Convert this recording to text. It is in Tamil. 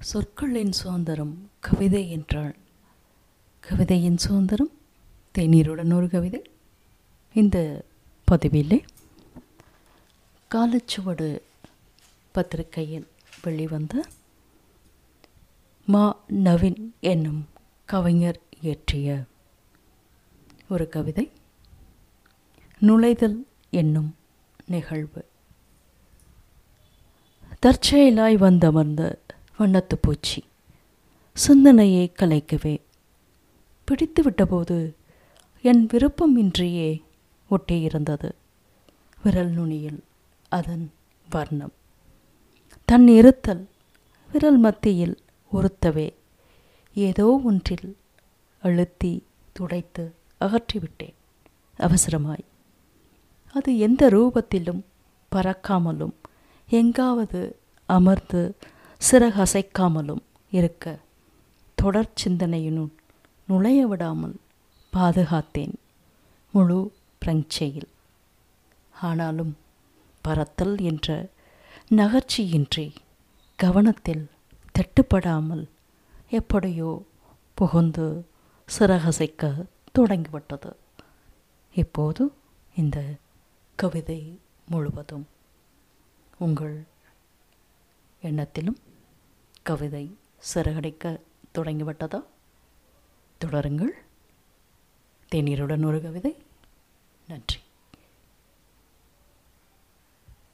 சொற்களின் சுதந்திரம் கவிதை என்றால் கவிதையின் சுதந்திரம் தேநீருடன் ஒரு கவிதை. இந்த பதிவிலே காலச்சுவடு பத்திரிகையில் வெளிவந்த மா நவீன் என்னும் கவிஞர் இயற்றிய ஒரு கவிதை. நுழைதல் என்னும் நிகழ்வு. தற்செயலாய் வந்தமர்ந்த வண்ணத்து பூச்சி. சிந்தனையை கலைக்கவே. பிடித்து விட்டபோது என் விருப்பமின்றியே ஒட்டியிருந்தது விரல் நுனியில் அதன் வர்ணம். தன் இருத்தல் விரல் மத்தியில் உறுத்தவே. ஏதோ ஒன்றில் அழுத்தி துடைத்து அகற்றிவிட்டேன். அவசரமாய். அது எந்த ரூபத்திலும் பறக்காமலும் எங்காவது அமர்ந்து சிறகசைக்காமலும் இருக்க தொடர் சிந்தனையினுள் நுழைய விடாமல் பாதுகாத்தேன் முழு பிரஞ்சையில். ஆனாலும் பறத்தல் என்ற நகர்ச்சியின்றி கவனத்தில் தட்டுப்படாமல் எப்படியோ புகுந்து சிறகசைக்க தொடங்கிவிட்டது. இப்போது இந்த கவிதை முழுவதும் உங்கள் எண்ணத்திலும் கவிதை சிறகடிக்க தொடங்கிவிட்டதா? தொடருங்கள். தேநீருடன் ஒரு கவிதை. நன்றி.